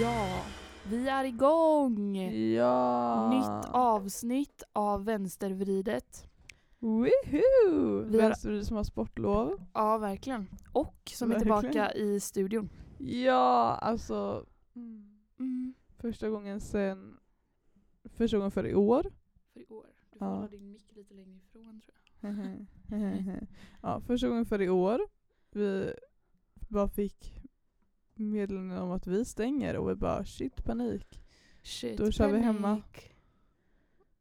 Ja, vi är igång! Ja! Nytt avsnitt av Vänstervridet. Woohoo! Vi har- Vänstervrid som har sportlov. Ja, verkligen. Och som är Verkligen. tillbaka i studion. Ja, alltså. Mm. Första gången sen... Första gången för i år. För i år. Du får Ja. hålla din mick lite längre ifrån tror jag. ja, första gången för i år. Vi bara fick meddelanden om att vi stänger och vi bara shit panik. Shit, Då kör vi hemma. panik.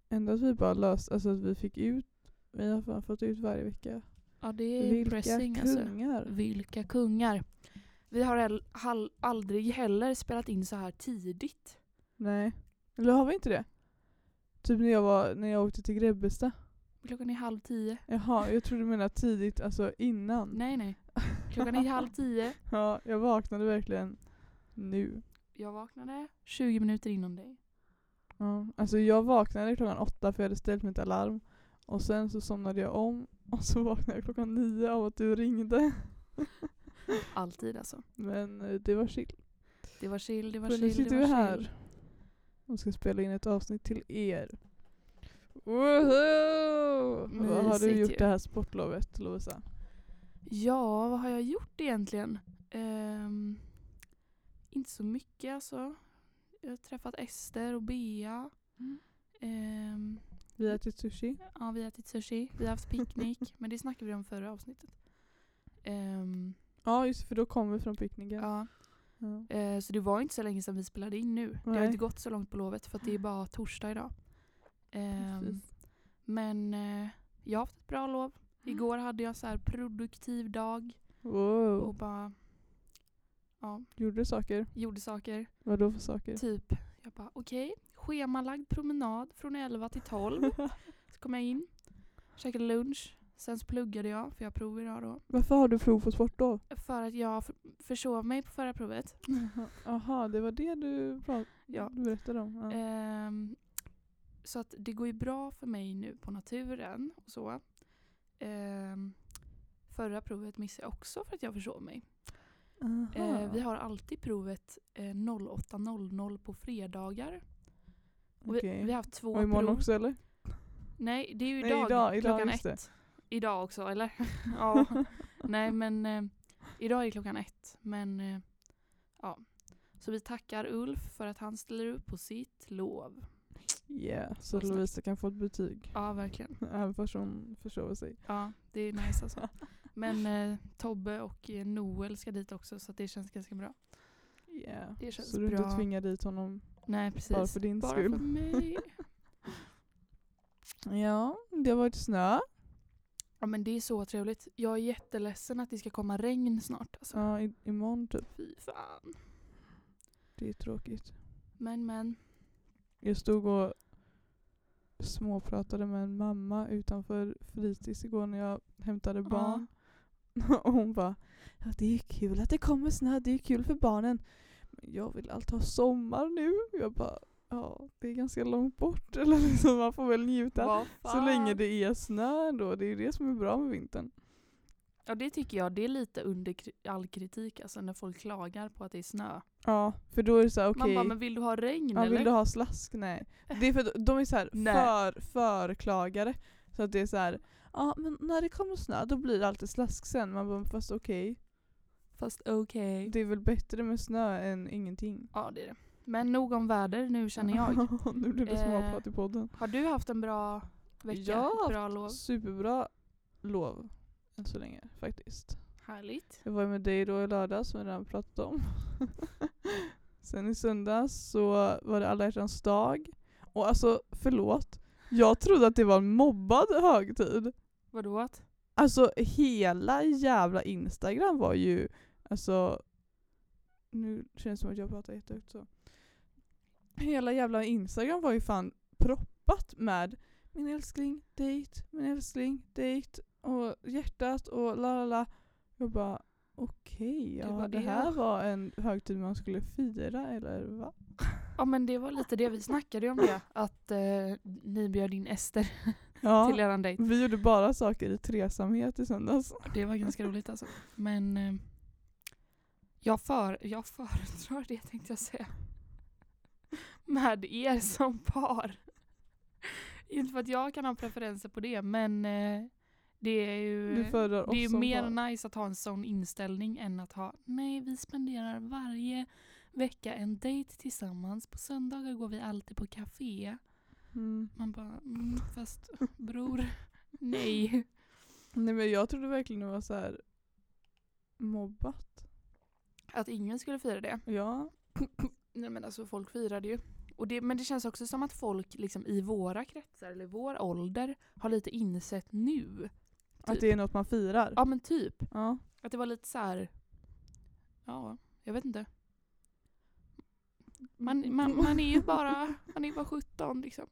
Ändå att vi bara löst, alltså att vi fick ut, vi har fått ut varje vecka. Ja, det är Vilka alltså. kungar. Vilka kungar. Vi har aldrig heller spelat in så här tidigt. Nej. Eller har vi inte det? Typ när jag, var, när jag åkte till Grebbestad. Klockan är halv tio. Jaha, jag trodde du menade tidigt, alltså innan. Nej, nej. Klockan är halv tio. Ja, jag vaknade verkligen nu. Jag vaknade 20 minuter innan dig. Ja, alltså jag vaknade klockan åtta för jag hade ställt mitt alarm. Och sen så somnade jag om och så vaknade jag klockan nio av att du ringde. Alltid alltså. Men eh, det var chill. Det var chill, det var chill, nu det sitter vi chill. här och ska spela in ett avsnitt till er. Woho! Vad har du gjort ju. det här sportlovet Lovisa? Ja, vad har jag gjort egentligen? Ehm, inte så mycket alltså. Jag har träffat Ester och Bea. Ehm, Vi har ätit sushi. ja, vi har ätit sushi. Vi har haft picknick. men det snackade vi om förra avsnittet. Ehm, Ja just för då kom vi från picknicken. ja, Ja. eh, så det var inte så länge sedan vi spelade in nu. Det har Nej. inte gått så långt på lovet för att det är bara torsdag idag. Men eh, jag har haft ett bra lov. Igår hade jag så här produktiv dag Wow. och bara ja, Gjorde du saker? gjorde saker. Vad då för saker? Typ, jag bara okej, schemalagd promenad från 11 till 12. Så kom jag in, käkade lunch, sen så pluggade jag, för jag har prov idag då. Varför har du prov på sportlov? För att jag för- försov mig på förra provet. Jaha, det var det du, prat- Ja. du berättade om? Ja. Ehm, så att det går ju bra för mig nu på naturen och så. Ehm, förra provet missade jag också för att jag försov mig. Eh, vi har alltid provet eh, 08.00 på fredagar. Och Okej. vi, vi har haft två Och imorgon prov. också eller? Nej, det är ju Nej, idag, idag- idag, klockan det. ett. Idag också, eller? ja. Nej, men eh, idag är klockan ett. Men eh, ja. Så vi tackar Ulf för att han ställer upp på sitt lov. Yeah, så Så Lovisa kan få ett betyg. Ja, verkligen. Även fast hon försover sig. Ja, det är nice alltså. Men eh, Tobbe och eh, Noel ska dit också så det känns ganska bra. Yeah. Det känns så du bra. inte tvingar dit honom Nej, precis. bara för din Bara skull. för mig. Ja, det har varit snö. Ja, men det är så trevligt. Jag är jätteledsen att det ska komma regn snart. Alltså. Ja, i, imorgon typ. Fy fan. Det är tråkigt. Men men. Jag stod och småpratade med en mamma utanför fritids igår när jag hämtade barn. Och hon bara ja, det är kul att det kommer snö, det är kul för barnen. Men jag vill allt ha sommar nu. Jag bara ja, det är ganska långt bort. Eller liksom, man får väl njuta. Så länge det är snö ändå. Det är det som är bra med vintern. Ja det tycker jag, det är lite under all kritik alltså när folk klagar på att det är snö. Ja, för då är det så här, Man okej. bara, men vill du ha regn Ja, eller? vill du ha slask? Nej. Det är för att de är så här Nej. för, förklagare. Så att det är så här, ja men när det kommer snö då blir det alltid slask sen. Man bara, fast okej. Fast okej. Det är väl bättre med snö än ingenting. Ja det är det. Men nog om väder nu känner jag. nu blir det Eh, småprat i podden. Har du haft en bra vecka? Ett bra lov? Superbra lov än så länge faktiskt. Härligt. Jag var med dig då i lördags som vi redan pratat om. Sen i söndags så var det alla hjärtans dag. Och alltså förlåt, jag trodde att det var en mobbad högtid. Vadå att? Alltså hela jävla Instagram var ju, alltså nu känns det som att jag pratar jättehögt så. Hela jävla Instagram var ju fan proppat med min älskling, dejt, min älskling, dejt och hjärtat och la la la. Jag bara okej, ja bara, det ja. här var en högtid man skulle fira eller va? Ja men det var lite det vi snackade om det. Att eh, ni bjöd in Ester Ja, till eran dejt. vi gjorde bara saker i tresamhet i söndags. Det var ganska roligt alltså. Men eh, jag, för, jag föredrar det tänkte jag säga. med er som par. Inte för att jag kan ha preferenser på det men eh, det är ju det är mer par. nice att ha en sån inställning än att ha nej vi spenderar varje vecka en dejt tillsammans. På söndagar går vi alltid på café. Mm. Man bara mm, fast bror nej. Nej men jag trodde verkligen det var så här mobbat. Att ingen skulle fira det. Ja. Nej men alltså folk firar det ju. Och det, men det känns också som att folk liksom i våra kretsar eller vår ålder har lite insett nu. Att Typ. det är något man firar. Ja men typ. Ja. Att det var lite så här. Ja, jag vet inte. Man, man, man är ju bara, man är bara 17 liksom.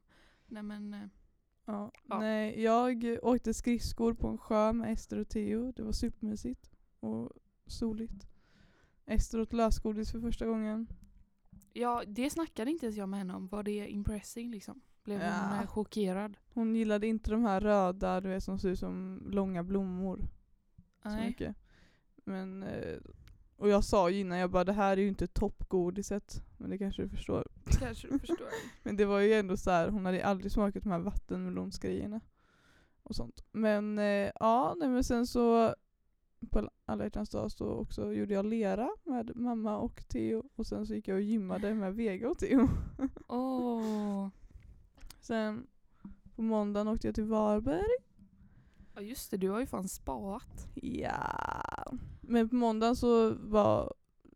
Nej men, eh, Ja. Ja. Nej, jag åkte skridskor på en sjö med Ester och Theo. Det var supermysigt och soligt. Ester åt lösgodis för första gången. ja det snackade inte ens jag med henne om. Var det impressing liksom? Blev hon Ja. eh, chockerad? Hon gillade inte de här röda, du vet som ser ut som långa blommor. Så Nej. mycket. Men, eh, och jag sa ju innan, jag bara det här är ju inte toppgodiset. Men det kanske du förstår. Kanske du förstår. Men det var ju ändå så här, hon hade aldrig smakat de här vattenmelonsgrejerna. Och sånt. Men eh, ja, nej, men sen så på alla hjärtans dag så också gjorde jag lera med mamma och Theo. Och sen så gick jag och gymmade med Vega och Theo. Åh. Sen på måndagen åkte jag till Varberg. Ja just det, du har ju fan spaat. Ja. Men på måndagen så var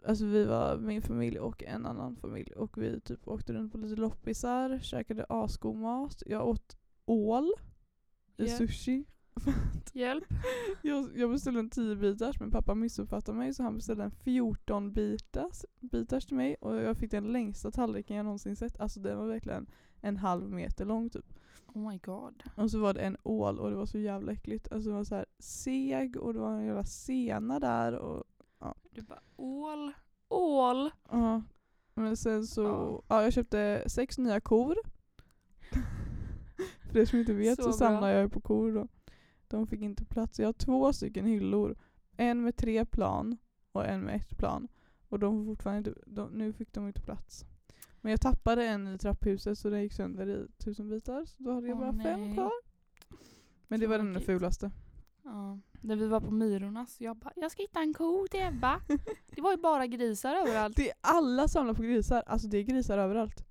Alltså vi var min familj och en annan familj och vi typ åkte runt på lite loppisar, käkade asgod mat. Jag åt ål i Ja. sushi. Hjälp. Jag, jag beställde en 10 bitars men pappa missuppfattade mig så han beställde en 14 bitars, bitars till mig och jag fick den längsta tallriken jag någonsin sett. Alltså den var verkligen en halv meter lång typ. Oh my god. Och så var det en ål och det var så jävla äckligt. Alltså det var så här seg och det var en jävla sena där och Du bara ål. Ål. ja. Men sen så, Ja. ja. jag köpte sex nya kor. För er som inte vet så, Så samlar jag ju på kor då. De fick inte plats. Jag har två stycken hyllor. En med tre plan och en med ett plan. Och de får fortfarande inte, de, nu fick de inte plats. Men jag tappade en i trapphuset så den gick sönder i tusen bitar. Så då hade jag Åh, bara fem nej. kvar. Men det var den Tråkigt. fulaste. Ja. När vi var på Myrornas, jag bara jag ska hitta en ko till Ebba. Det var ju bara grisar överallt. Det är alla samlar på grisar. Alltså det är grisar överallt.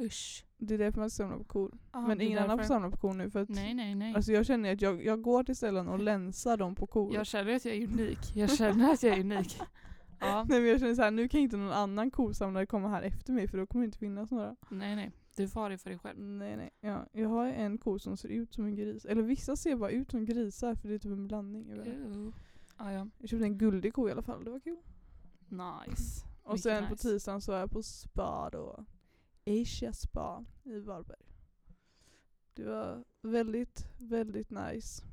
Usch. Det är därför man ska samla på kor. Ja, Men är ingen annan får samla på kor nu för att Nej nej nej. Alltså jag känner att jag, jag går till ställen och länsar dem på kor. jag känner att jag är unik. Jag känner att jag är unik. Ja. Nej men jag känner så här, nu kan inte någon annan kosamlare komma här efter mig för då kommer det inte finnas några. Nej nej. Du får ha det för dig själv. Nej nej. Ja, jag har en ko som ser ut som en gris. Eller vissa ser bara ut som grisar för det är typ en blandning. Ew. Ja, ja. jag köpte en guldig ko i alla fall, det var kul. Nice. Och Mycket sen på nice. tisdagen så var jag på spa då. Asia spa i Varberg. Det var väldigt, väldigt nice.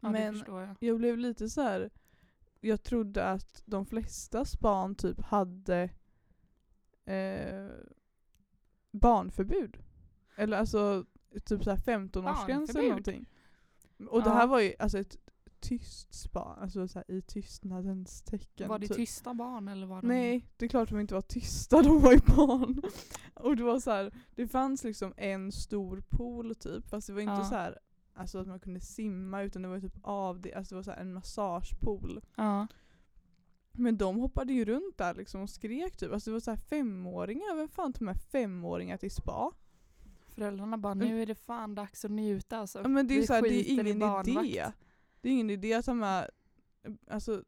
Ja, det Men jag. jag blev lite så här. Jag trodde att de flesta span typ hade eh, barnförbud. Eller alltså typ så här 15-årsgräns eller någonting. Och det Ja. här var ju alltså ett tyst spa, alltså så här, i tystnadens tecken. Var det typ. tysta barn eller var de... Nej, det är klart de inte var tysta, de var ju barn. Och det var så här, det fanns liksom en stor pool typ, fast det var inte Ja. så här alltså att man kunde simma utan det var typ av det, alltså det var så en massagepool. Ja. Men de hoppade ju runt där liksom och skrek typ, alltså det var så här femåringar, vem fan tar med femåringar till spa? Föräldrarna bara nu är det fan dags att njuta alltså. Ja, men det är ju så här, det är skiter i ingen idé. Det är ingen idé att ta med, alltså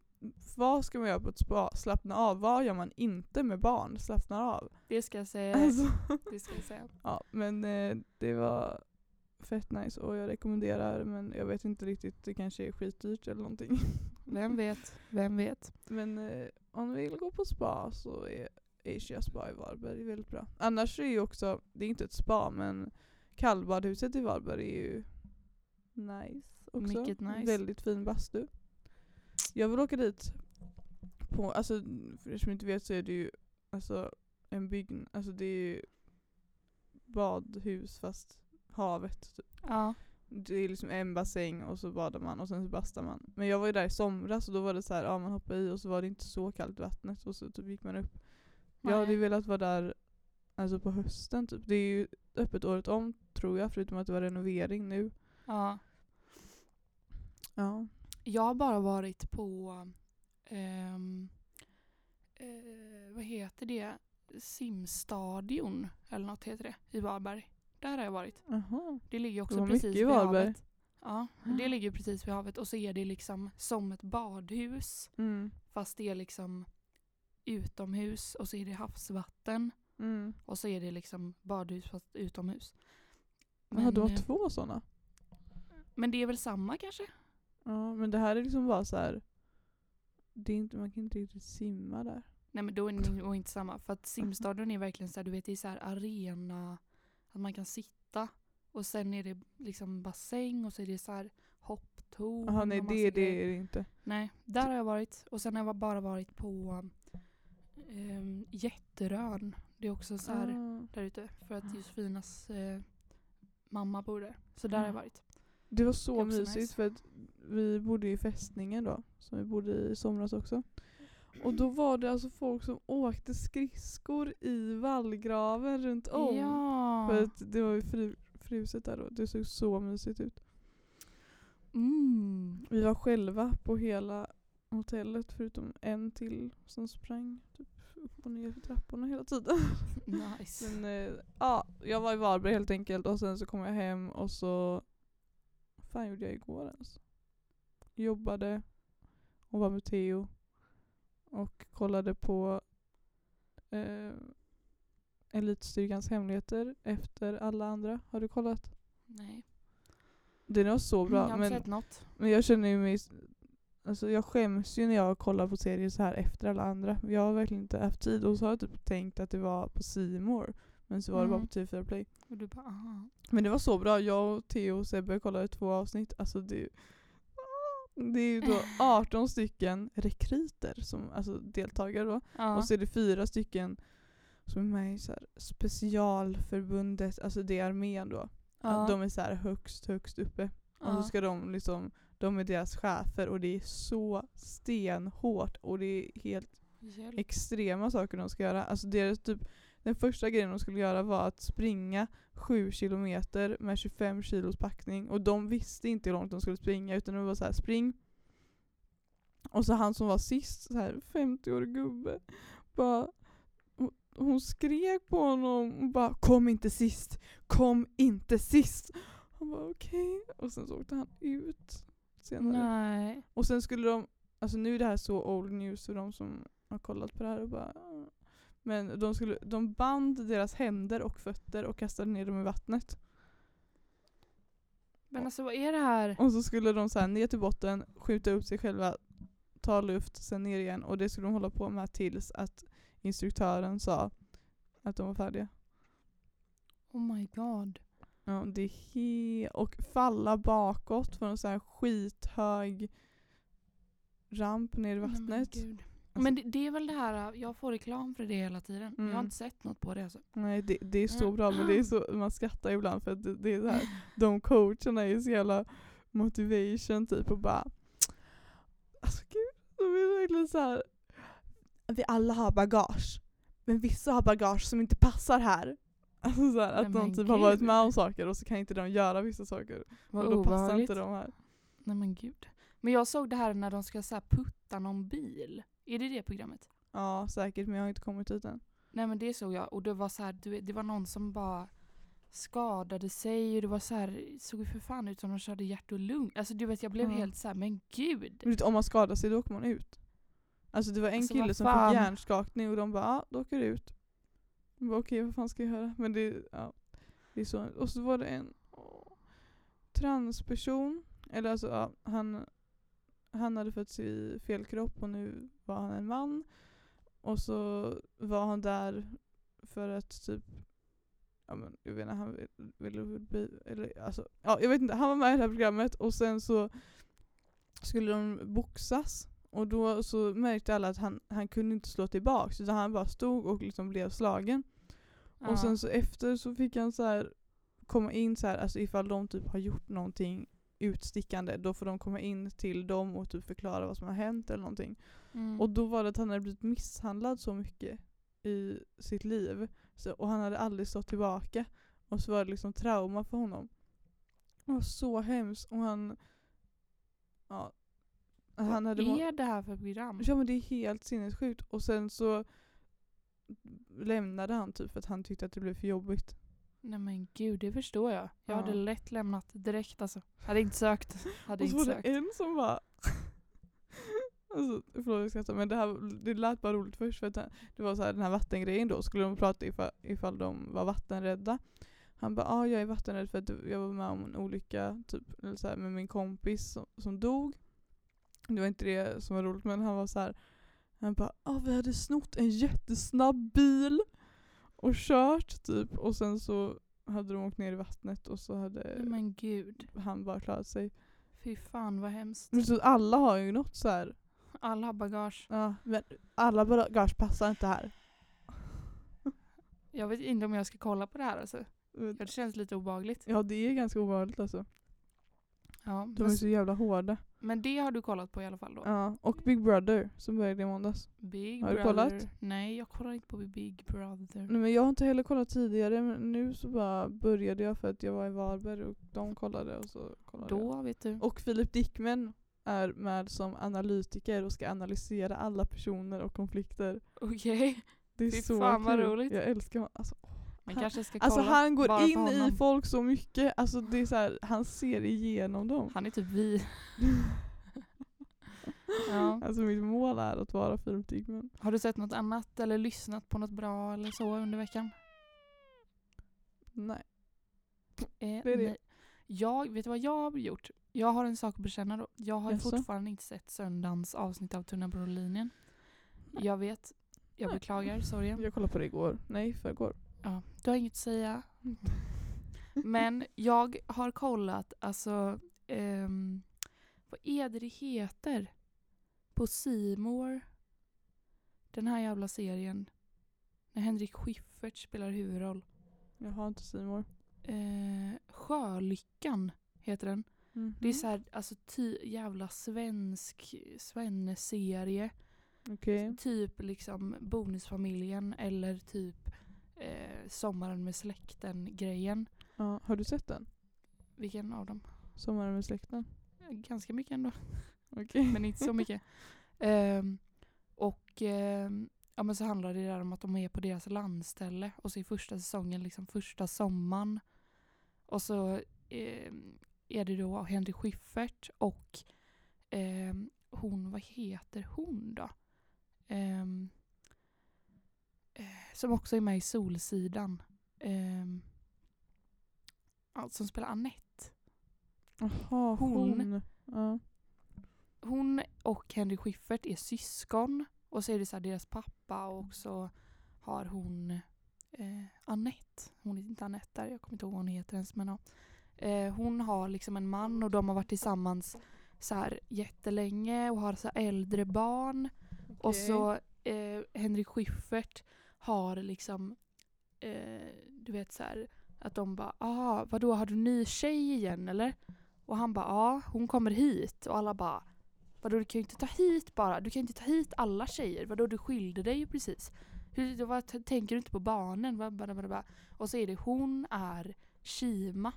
vad ska man göra på ett spa? Slappna av. Vad gör man inte med barn? Slappnar av. Det ska jag säga. Alltså. Det ska jag säga. Ja, men eh, det var fett nice och jag rekommenderar men jag vet inte riktigt, det kanske är skitdyrt eller någonting. Vem vet? Vem vet? Men eh, om ni vill gå på spa så är Asia Spa i Varberg väldigt bra. Annars är ju också, det är inte ett spa men kallbadhuset i Varberg är ju nice också. Mycket nice. Väldigt fin bastu. Jag vill åka dit på, alltså för er som inte vet så är det ju alltså en byggnad, alltså det är ju badhus fast havet typ. Ja. Det är liksom en bassäng och så badar man och sen så bastar man. Men jag var ju där i somras och då var det så här, ja man hoppade i och så var det inte så kallt vattnet och så typ gick man upp. Jag hade ju Nej. velat vara där alltså på hösten typ. Det är ju öppet året om tror jag förutom att det var renovering nu. Ja. Ja. Jag har bara varit på, ehm, eh, vad heter det, simstadion eller något heter det i Varberg. Där har jag varit. Jaha. Det ligger också var precis vid Varberg. havet. Ja, det ligger precis vid havet och så är det liksom som ett badhus Mm. fast det är liksom utomhus och så är det havsvatten Mm. och så är det liksom badhus fast utomhus. Jaha, du har eh, två sådana? men det är väl samma kanske? Ja, men det här är liksom bara så här. Det är inte, man kan inte riktigt simma där. Nej men då är det nog inte samma. För att simstadion är verkligen så här, du vet det är så här arena, att man kan sitta och sen är det liksom bassäng och så är det så här hopptorn. Jaha, nej det, det är det inte. Nej, där har jag varit. Och sen har jag bara varit på um, Jätterön. Det är också så här Ah. där ute. För att Josefinas eh, mamma bor där. Så där har jag Mm. varit. Det var Det så också mysigt nice. för att vi bodde i fästningen då, som vi bodde i somras också. Och då var det alltså folk som åkte skridskor i vallgraven runt om. Ja. För att det var ju fru, fruset där då. Det såg så mysigt ut. Mm. Vi var själva på hela hotellet förutom en till som sprang typ upp och ner för trapporna hela tiden. Nice. Men eh, ja, jag var i Varberg helt enkelt och sen så kom jag hem och så fan gjorde jag igår ens? Jobbade och var med Theo och kollade på eh, Elitstyrkans hemligheter efter alla andra. Har du kollat? Nej. Den var så jag bra har inte men, sett något. men jag känner ju mig Alltså jag skäms ju när jag kollar på serier så här efter alla andra. Jag har verkligen inte haft tid och så har jag typ tänkt att det var på C More Men så var det bara Mm. på TV4 Play. Och du bara, aha. Men det var så bra. Jag och Theo och Sebbe kollade två avsnitt. Alltså det, det är ju då 18 stycken rekryter som alltså deltagare då. Ja. Och så är det fyra stycken som är med i så här specialförbundet, alltså det är armén då. ja. De är så här högst, högst uppe. Och Ja. så ska de liksom, de är deras chefer och det är så stenhårt och det är helt Hjälp. extrema saker de ska göra. Alltså deras typ, den första grejen de skulle göra var att springa 7 kilometer med 25 kilos packning och de visste inte hur långt de skulle springa utan det var så här spring. Och så han som var sist, så här 50-årig gubbe, bara hon- skrek på honom och bara kom inte sist, kom inte sist. Han bara okej. Och sen så åkte han ut senare. Nej. Och sen skulle de, alltså nu är det här så old news för de som har kollat på det här och bara. Men de, skulle, de band deras händer och fötter och kastade ner dem i vattnet. Men alltså vad är det här? Och så skulle de så här ner till botten, skjuta upp sig själva, ta luft, sen ner igen. Och det skulle de hålla på med tills att instruktören sa att de var färdiga. Oh my god. Ja, det är he- och falla bakåt från en så här skithög ramp ner i Nej, men gud. Men det, det är väl det här, jag får reklam för det hela tiden. Jag har Mm. inte sett något på det alltså. Nej det, det är så Mm. bra men det är så, man skrattar ibland för att det, det är så här, de coacherna är så jävla motivation typ och bara Alltså gud, de är verkligen så här. Vi alla har bagage. Men vissa har bagage som inte passar här. Alltså så här, att de typ har varit gud. med om saker och så kan inte de göra vissa saker. Vad och då passar obehagligt. inte de här. Nej men gud. Men jag såg det här när de ska så putta någon bil. Är det det programmet? Ja säkert men jag har inte kommit dit än. Nej men det såg jag och det var så här, det var någon som bara skadade sig och det var så här, såg ju för fan ut som de körde hjärt och lung. Alltså du vet jag blev Ja. helt så här, men gud. Men om man skadar sig då åker man ut. Alltså det var en Alltså, kille som fick hjärnskakning och de bara ja, då åker du ut. Jag bara, Okej vad fan ska jag göra? Men det, ja, det är så. Och så var det en transperson, eller alltså ja, han, han hade fötts i fel kropp och nu var han en man. Och så var han där för att typ Ja, men jag vet inte, han ville, ville bli, eller alltså, ja jag vet inte, han var med i det här programmet och sen så skulle de boxas och då så märkte alla att han, han kunde inte slå tillbaks utan han bara stod och liksom blev slagen. Ja. Och sen så efter så fick han så här komma in så här, alltså ifall de typ har gjort någonting utstickande då får de komma in till dem och typ förklara vad som har hänt eller någonting. mm. Och då var det att han hade blivit misshandlad så mycket i sitt liv Så, och han hade aldrig stått tillbaka. Och så var det liksom trauma för honom. Var så hemskt. Och han... Ja. Han hade Vad är det här för program? Ja men det är helt sinnessjukt. Och sen så lämnade han typ för att han tyckte att det blev för jobbigt. Nej men gud, det förstår jag. Jag Ja. hade lätt lämnat direkt alltså. Hade inte sökt. Hade Och så inte var sökt. det en som bara... alltså, förlåt jag skrattar men det, här, det lät bara roligt först för att det var så här, den här vattengrejen då, skulle de prata ifall, ifall de var vattenrädda. Han bara ah, jag är vattenrädd för att jag var med om en olycka typ, eller så här, med min kompis som, som dog. Det var inte det som var roligt men han var så här. Han bara ah, vi hade snott en jättesnabb bil och kört typ och sen så hade de åkt ner i vattnet och så hade Men gud. han bara klarat sig. Fy fan vad hemskt. Men så alla har ju något så här. Alla har bagage. Ja, men alla bagage passar inte här. Jag vet inte om jag ska kolla på det här alltså. Det känns lite obagligt. Ja det är ganska ovanligt alltså. Ja, De är så jävla hårda. men det har du kollat på i alla fall då? Ja, och Big Brother som började i måndags. Big Har du Brother. kollat? Nej, jag kollar inte på Big Brother. Nej, men jag har inte heller kollat tidigare men nu så bara började jag för att jag var i Varberg och de kollade och så kollade jag. Då vet du. Och Filip Dickman är med som analytiker och ska analysera alla personer och konflikter. Okej. Det är Fy så fan, vad kul. roligt. Jag älskar honom. Alltså, Man Han- kanske ska kolla. Alltså han går in i folk så mycket. Alltså det är så här, han ser igenom dem. Han är typ vi. ja. Alltså mitt mål är att vara Filip Dickman. Har du sett något annat eller lyssnat på något bra eller så under veckan? Nej. Eh, Det är det. nej. Jag, vet du vad jag har gjort? Jag har en sak att bekänna då. Jag har Jaså? fortfarande inte sett söndagens avsnitt av Tunna blå linjen. Jag vet. Jag beklagar, sorry. Jag kollade på det igår. Nej, förrgår. Ja, du har inget att säga. Men jag har kollat, alltså, ehm, vad är det det heter? På Simor Den här jävla serien. När Henrik Schyffert spelar huvudroll. Jag har inte Simor. Eh, Sjölyckan heter den. Det är så här, alltså jävla svensk svenneserie. Okej. Typ liksom Bonusfamiljen eller typ eh, Sommaren med släkten-grejen. Ja, har du sett den? Vilken av dem? Sommaren med släkten? Ganska mycket ändå, Okej. men inte så mycket. Ehm, och ehm, ja, men så handlar det där om att de är på deras landställe och så är första säsongen liksom första sommaren. Och så ehm, är det då Henrik Schyffert och ehm, hon, vad heter hon då? Ehm, eh, som också är med i Solsidan. Ja, som spelar Annette. Jaha, Hon. hon. Ja. hon och Henry Schyffert är syskon. Och så är det så här deras pappa och så har hon eh, Annette. Hon heter inte Annette där, jag kommer inte ihåg vad hon heter ens. Men, ja. eh, hon har liksom en man och de har varit tillsammans så här jättelänge och har så äldre barn. Och Okej. så eh, Henrik Schyffert har liksom, eh, du vet så här att de bara ah, vadå har du ny tjej igen eller? Och han bara ja, hon kommer hit. Och alla bara vadå du kan ju inte ta hit bara, du kan inte ta hit alla tjejer. Vadå du skilde dig ju precis. Hur, vad, tänker du inte på barnen? Och så är det hon är Shima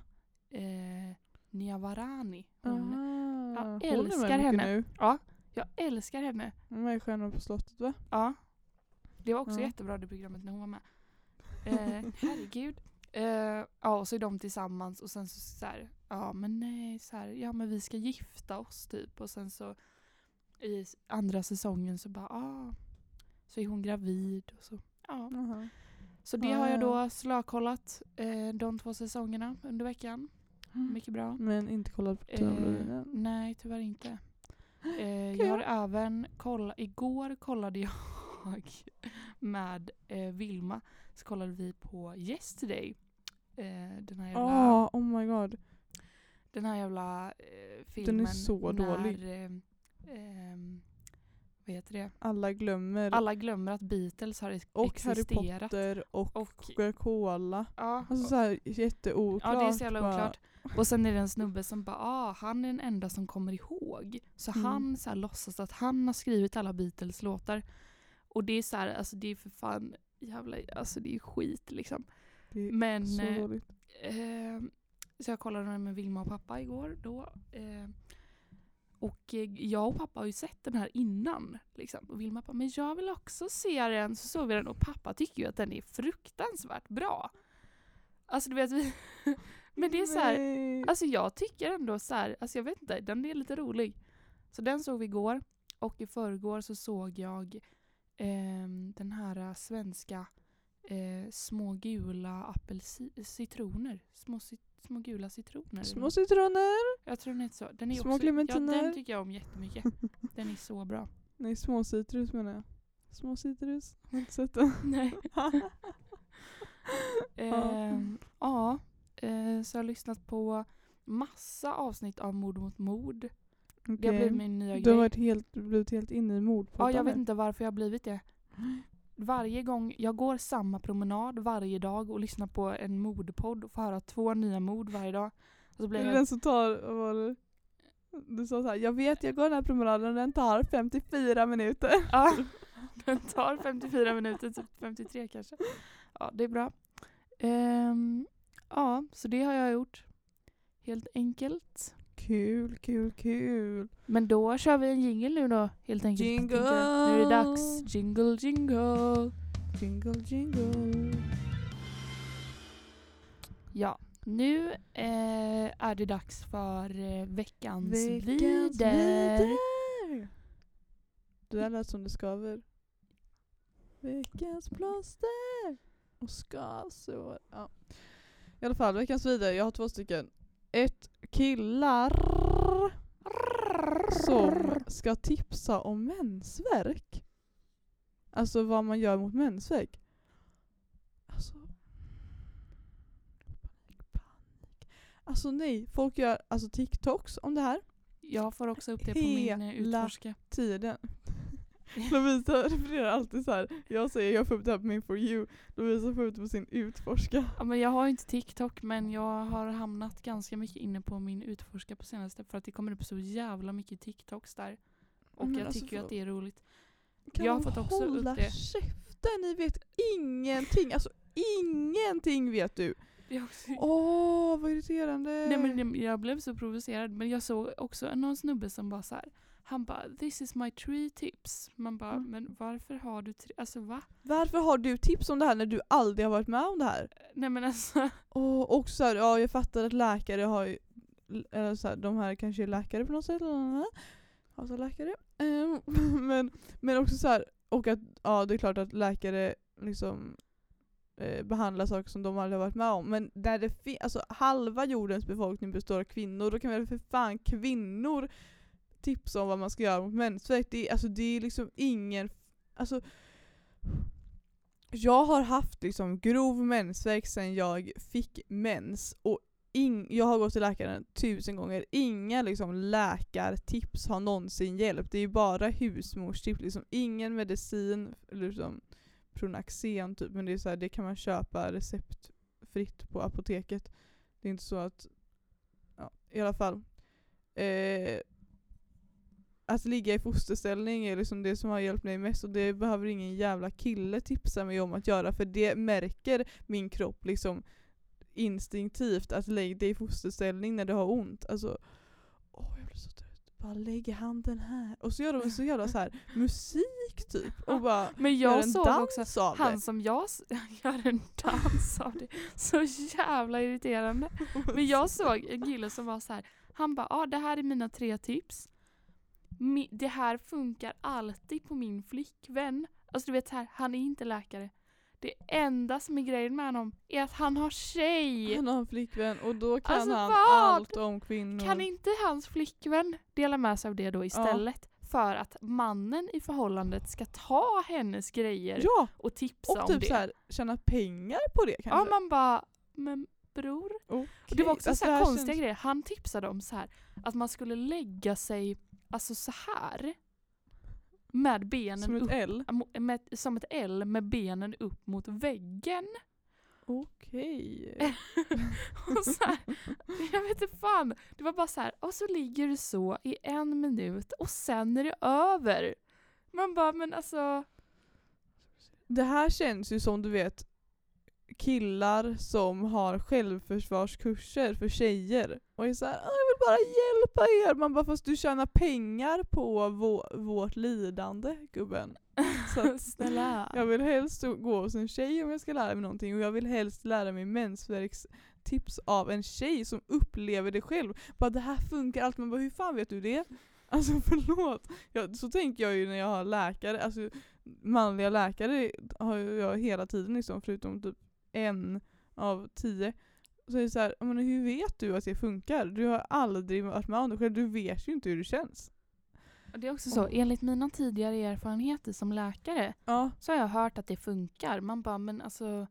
eh, Niavarani. Hon, Ah, Jag hon älskar mycket henne. Nu. jag älskar henne. Hon är Stjärnorna på slottet va? Ja. Det var också Ja. jättebra det programmet när hon var med. Eh, herregud. Eh, ja, och så är de tillsammans och sen så, så här, ja men nej, så här, ja men vi ska gifta oss typ. Och sen så i andra säsongen så bara, ah, så är hon gravid och så. Ja. Jaha. Så det Ja, har jag ja. då slökollat eh, de två säsongerna under veckan. Mycket bra. Men inte kollat på Eh, nej, tyvärr inte. Eh, jag har även kollat, igår kollade jag med eh, Vilma, så kollade vi på Yesterday. Eh, den här jävla, Ah, oh my god. den här jävla eh, filmen. så när, dålig. Eh, ehm, vad heter det? Alla glömmer. Alla glömmer att Beatles har ex- och Harry existerat. Potter och, Och- Coca-Cola. Ja, Alltså såhär jätteoklart. Ja det är så jävla oklart. Och sen är det en snubbe som bara ah, han är den enda som kommer ihåg. Så Mm. han så här, låtsas att han har skrivit alla Beatles låtar. Och det är så här, alltså det är för fan jävla, alltså det är skit liksom. Det är Men, så eh, dåligt. Eh, så jag kollade den med Vilma och pappa igår då. Eh, och eh, jag och pappa har ju sett den här innan. Liksom. Och Vilma bara, men jag vill också se den. Så såg vi den och pappa tycker ju att den är fruktansvärt bra. Alltså du vet, vi men det är så här. Alltså jag tycker ändå så här, alltså jag vet inte, den är lite rolig. Så den såg vi igår och i förrgår så såg jag ehm, den här eh, svenska eh, små gula apelsi- citroner. Små, cit- små gula citroner. Små citroner. Jag tror den heter så. Den är små också, ja, clementiner. den tycker jag om jättemycket. Den är så bra. Nej, små citrus menar jag. Små citrus. Har inte sett den. Nej. Ehm, ja, eh, så jag har lyssnat på massa avsnitt av Mord mot mord. Det har blivit min nya Du har grej. helt, blivit helt inne i mordpodden Ja, jag vet inte varför jag har blivit det. Varje gång, jag går samma promenad varje dag och lyssnar på en mordpodd och får höra två nya mord varje dag. Och så blir Är det jag den som tar, vad var det? Du sa såhär, jag vet jag går den här promenaden och den tar 54 minuter. Ja, den tar 54 minuter, typ 53 kanske. Ja, det är bra. Ehm, ja, så det har jag gjort. Helt enkelt. Kul, kul, kul. Men då kör vi en jingle nu då, helt enkelt. Jingle! Nu är det dags. Jingle, jingle. Jingle, jingle. Ja, nu eh, är det dags för eh, veckans, Veckans vider. vider. Det där lät som det skaver. Veckans plåster och skavsår. Ja. I alla fall, veckans vidare. Jag har två stycken. Ett killar som ska tipsa om mensvärk. Alltså vad man gör mot mensvärk. Alltså... Alltså nej, folk gör alltså TikToks om det här Jag får också upp det på min eh, Hela- utforska. tiden. Lovisa refererar alltid så här. jag säger jag får upp det här på min For You, Lovisa får upp det på sin utforska. Ja, men jag har inte TikTok men jag har hamnat ganska mycket inne på min utforska på senaste för att det kommer upp så jävla mycket TikToks där. Och Men jag alltså, tycker ju att det är roligt. Kan Jag har fått också upp hålla det. käften? Ni vet ingenting, alltså ingenting vet du. Är också... Åh vad irriterande. Nej, men jag- jag blev så provocerad men jag såg också någon snubbe som bara så här. Han bara “this is my tree tips”. Man bara Mm. “men varför har du tre... Alltså va?” Varför har du tips om det här när du aldrig har varit med om det här? Nej men alltså. Och också så här, ja jag fattar att läkare har ju, eller så här, de här kanske är läkare på något sätt. Alltså läkare. Ehm, men, men också så här, och att ja det är klart att läkare liksom eh, behandlar saker som de aldrig har varit med om. Men där det alltså halva jordens befolkning består av kvinnor, då kan väl för fan kvinnor tips om vad man ska göra mot mensvärk. Det, är- alltså, det är liksom ingen, alltså jag har haft liksom grov mensvärk sedan jag fick mens och in, jag har gått till läkaren tusen gånger. Inga liksom läkartips har någonsin hjälpt. Det är bara husmorstips. Liksom ingen medicin, eller liksom Pronaxen typ, men det, är så här, det kan man köpa receptfritt på apoteket. Det är inte så att, ja i alla fall. Eh, att ligga i fosterställning är liksom det som har hjälpt mig mest och det behöver ingen jävla kille tipsa mig om att göra för det märker min kropp liksom instinktivt att lägg dig i fosterställning när du har ont. Alltså, åh jag blir så trött. Bara lägg handen här. Och så gör de så jävla så här musik typ. Och bara Men gör jag en såg dans också av han det. som jag gör en dans av det. Så jävla irriterande. Men jag såg en kille som var så här. Han bara, ah, det här är mina tre tips. Det här funkar alltid på min flickvän. Alltså du vet här, han är inte läkare. Det enda som är grejen med honom är att han har tjej. Han har en flickvän och då kan Alltså, han vad? allt om kvinnor. Kan inte hans flickvän dela med sig av det då istället? För att mannen i förhållandet ska ta hennes grejer Ja! och tipsa Och om typ det. så här, tjäna pengar på det ja kanske. man bara, men bror. Okej. Och det var också Alltså, så konstiga känns- grejer. Han tipsade om så här att man skulle lägga sig alltså så här med benen Som upp ett L. mo- med, som ett L med benen upp mot väggen. Okej. och så här, jag vet inte fan. Det var bara så här, och så ligger du så i en minut och sen är det över. Man bara, men alltså, det här känns ju som du vet killar som har självförsvarskurser för tjejer och är såhär "Ah, jag vill bara hjälpa er. Man bara fast du tjänar pengar på vå- vårt lidande gubben. Så att Snälla. jag vill helst gå hos en tjej om jag ska lära mig någonting och jag vill helst lära mig mensvärkstips av en tjej som upplever det själv. Bara det här funkar allt, men bara hur fan vet du det? Alltså förlåt. Jag, så tänker jag ju när jag har läkare, alltså manliga läkare har jag hela tiden liksom, förutom typ en av tio. Så är det så här, men hur vet du att det funkar? Du har aldrig varit med om det själv, du vet ju inte hur det känns. Och Det är också så, enligt mina tidigare erfarenheter som läkare Ja, så har jag hört att det funkar. Man bara, men alltså...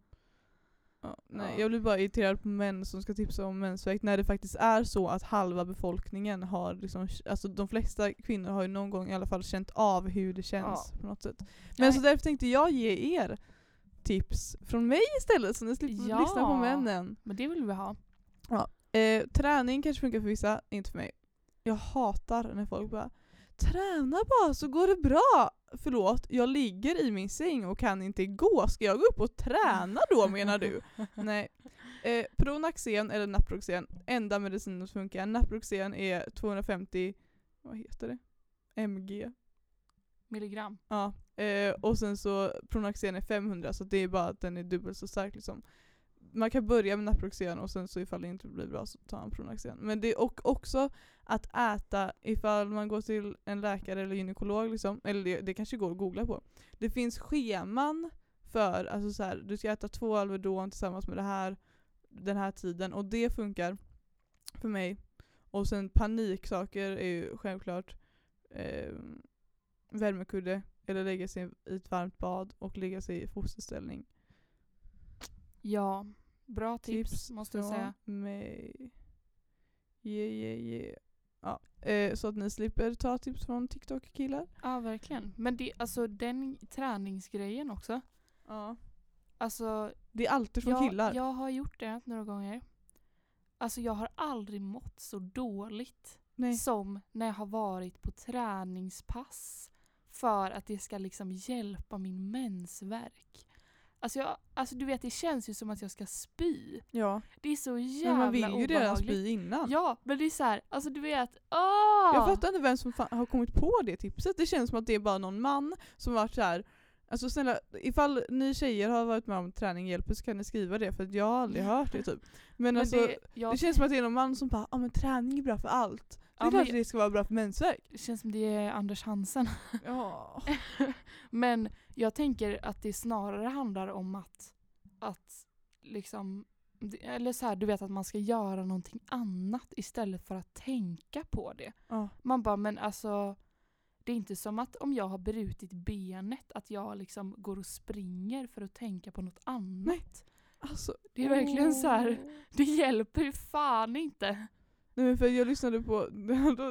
Ja, nej, Ja. Jag blir bara irriterad på män som ska tipsa om mensvärk när det faktiskt är så att halva befolkningen har liksom, alltså de flesta kvinnor har ju någon gång i alla fall känt av hur det känns på något sätt. Men Nej. så därför tänkte jag ge er tips från mig istället så ni slipper Ja. lyssna på männen. Men det vill vi ha. Eh, träning kanske funkar för vissa, inte för mig. Jag hatar när folk bara Träna bara så går det bra! Förlåt, jag ligger i min säng och kan inte gå. Ska jag gå upp och träna då menar du? Nej. Eh, Pronaxen eller Naproxen, enda medicinen som funkar. Naproxen är 250, vad heter det? MG. Milligram. Ja. Eh, och sen så Pronaxen är 500 så det är bara att den är dubbelt så stark liksom. Man kan börja med Naproxen och sen så ifall det inte blir bra så tar man Pronaxen. Men det är och också att äta ifall man går till en läkare eller gynekolog liksom, eller det, det kanske går att googla på. Det finns scheman för, alltså så här, du ska äta två Alvedon tillsammans med det här den här tiden och det funkar för mig. Och sen paniksaker är ju självklart eh, värmekudde eller lägga sig i ett varmt bad och lägga sig i fosterställning. Ja, bra tips, måste jag säga. mig. Yeah, yeah, yeah. Ja. Eh, så att ni slipper ta tips från TikTok-killar. Ja, verkligen. Men det, alltså den träningsgrejen också. Ja. Alltså, Det är alltid från jag, killar. jag har gjort det några gånger. Alltså jag har aldrig mått så dåligt Nej. som när jag har varit på träningspass för att det ska liksom hjälpa min mensvärk. Alltså, jag, alltså du vet, det känns ju som att jag ska spy. Ja. Det är så Men jävla man vill ju redan obehagligt. spy innan. Ja, men det är så här, alltså du vet, åh! Jag fattar inte vem som har kommit på det tipset. Det känns som att det är bara någon man som varit så här. Alltså snälla, ifall ni tjejer har varit med om träning hjälper så kan ni skriva det för att jag har aldrig hört det typ. Men, Men alltså, det, det, jag, känns som att det är någon man som bara ah, men träning är bra för allt. Det är klart att det ska vara bra för mensvärk. det känns som det är Anders Hansen. Ja. Men jag tänker att det snarare handlar om att, att liksom, eller så här, du vet att man ska göra någonting annat istället för att tänka på det. ja. Man bara, men alltså det är inte som att om jag har brutit benet att jag liksom går och springer för att tänka på något annat. Nej. Alltså, Det är verkligen så här, det hjälper ju fan inte. Nej men för jag lyssnade på,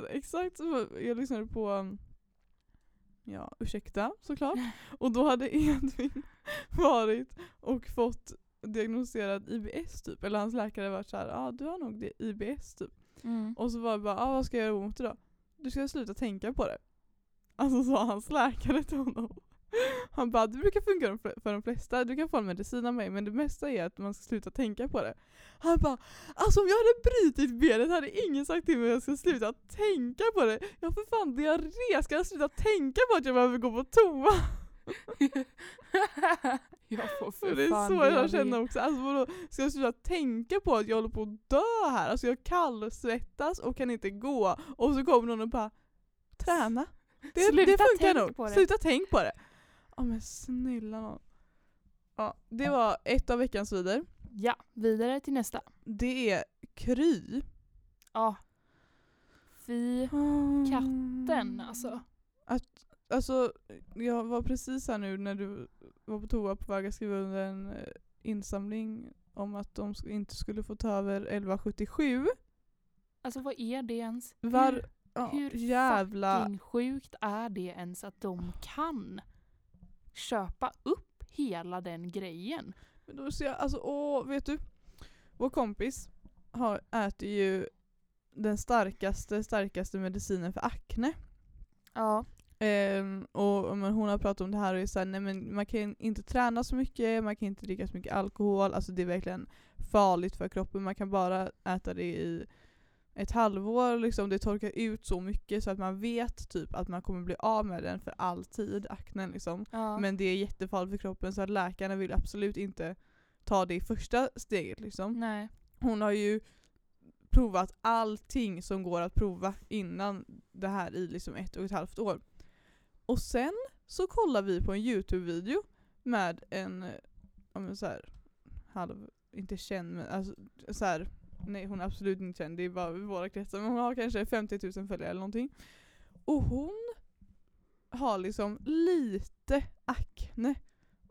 exakt så, jag lyssnade på, um, ja ursäkta såklart. Och då hade Edvin varit och fått diagnostiserad IBS typ. Eller hans läkare varit såhär, ja ah, du har nog det IBS typ. Mm. Och så var det bara, ah, vad ska jag göra åt det då? Du ska sluta tänka på det. Alltså sa hans läkare till honom. Han bara, det brukar funka för de flesta, du kan få en medicin av mig men det mesta är att man ska sluta tänka på det. Han bara, alltså om jag hade brutit benet hade ingen sagt till mig att jag ska sluta tänka på det. Jag har för fan diarré, ska jag sluta tänka på att jag behöver gå på toa? jag får För det är så jag diarré. känner också. Alltså vadå, ska jag sluta tänka på att jag håller på att dö här? Alltså jag kallsvettas och kan inte gå. Och så kommer någon och bara Träna. Det, Sluta det funkar nog. Sluta tänk på det. Ja men snälla nån. Ja, det var ett av veckans vidare. Ja, vidare till nästa. Det är Kry. Ja. Fy katten alltså. Alltså, jag var precis här nu när du var på toa på väg att skriva under en eh, insamling om att de inte skulle få ta över 1177. Alltså vad är det ens? Var, hur ja, hur jävla... fucking sjukt är det ens att de kan köpa upp hela den grejen? Men då ser jag, alltså åh, vet du? Vår kompis har, äter ju den starkaste, starkaste medicinen för akne. Ja. Ehm, och men hon har pratat om det här och är såhär, nej men man kan inte träna så mycket, man kan inte dricka så mycket alkohol, alltså det är verkligen farligt för kroppen. Man kan bara äta det i ett halvår, liksom, det torkar ut så mycket så att man vet typ att man kommer bli av med den för alltid, aknen liksom. Ja. Men det är jättefarligt för kroppen så att läkarna vill absolut inte ta det första steget liksom. Nej. Hon har ju provat allting som går att prova innan det här i liksom ett och ett halvt år. Och sen så kollar vi på en Youtube-video med en, men så här, halv, inte känd men alltså så här, nej hon är absolut inte känd, det är bara i våra kretsar, men hon har kanske 50 000 följare eller någonting. Och hon har liksom lite akne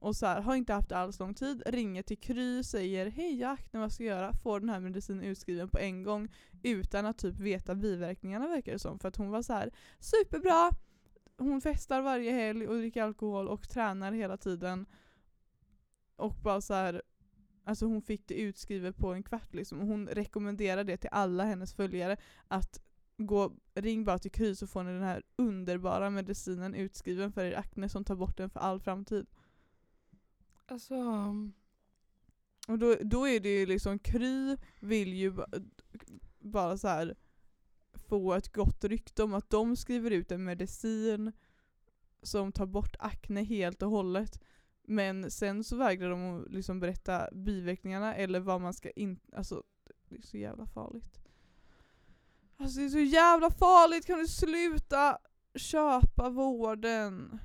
och så här, har inte haft alls lång tid, ringer till Kry, säger hej jag har akne, vad ska jag göra? Får den här medicinen utskriven på en gång utan att typ veta biverkningarna verkar det som. För att hon var så här superbra, hon festar varje helg och dricker alkohol och tränar hela tiden. Och bara så här, alltså hon fick det utskrivet på en kvart liksom. Hon rekommenderar det till alla hennes följare att gå, ring bara till Kry så får ni den här underbara medicinen utskriven för er akne som tar bort den för all framtid. Alltså, Och då, då är det ju liksom, Kry vill ju ba, bara så här få ett gott rykte om att de skriver ut en medicin som tar bort akne helt och hållet. Men sen så vägrar de att liksom berätta biverkningarna eller vad man ska in... Alltså det är så jävla farligt. Alltså det är så jävla farligt, kan du sluta köpa vården?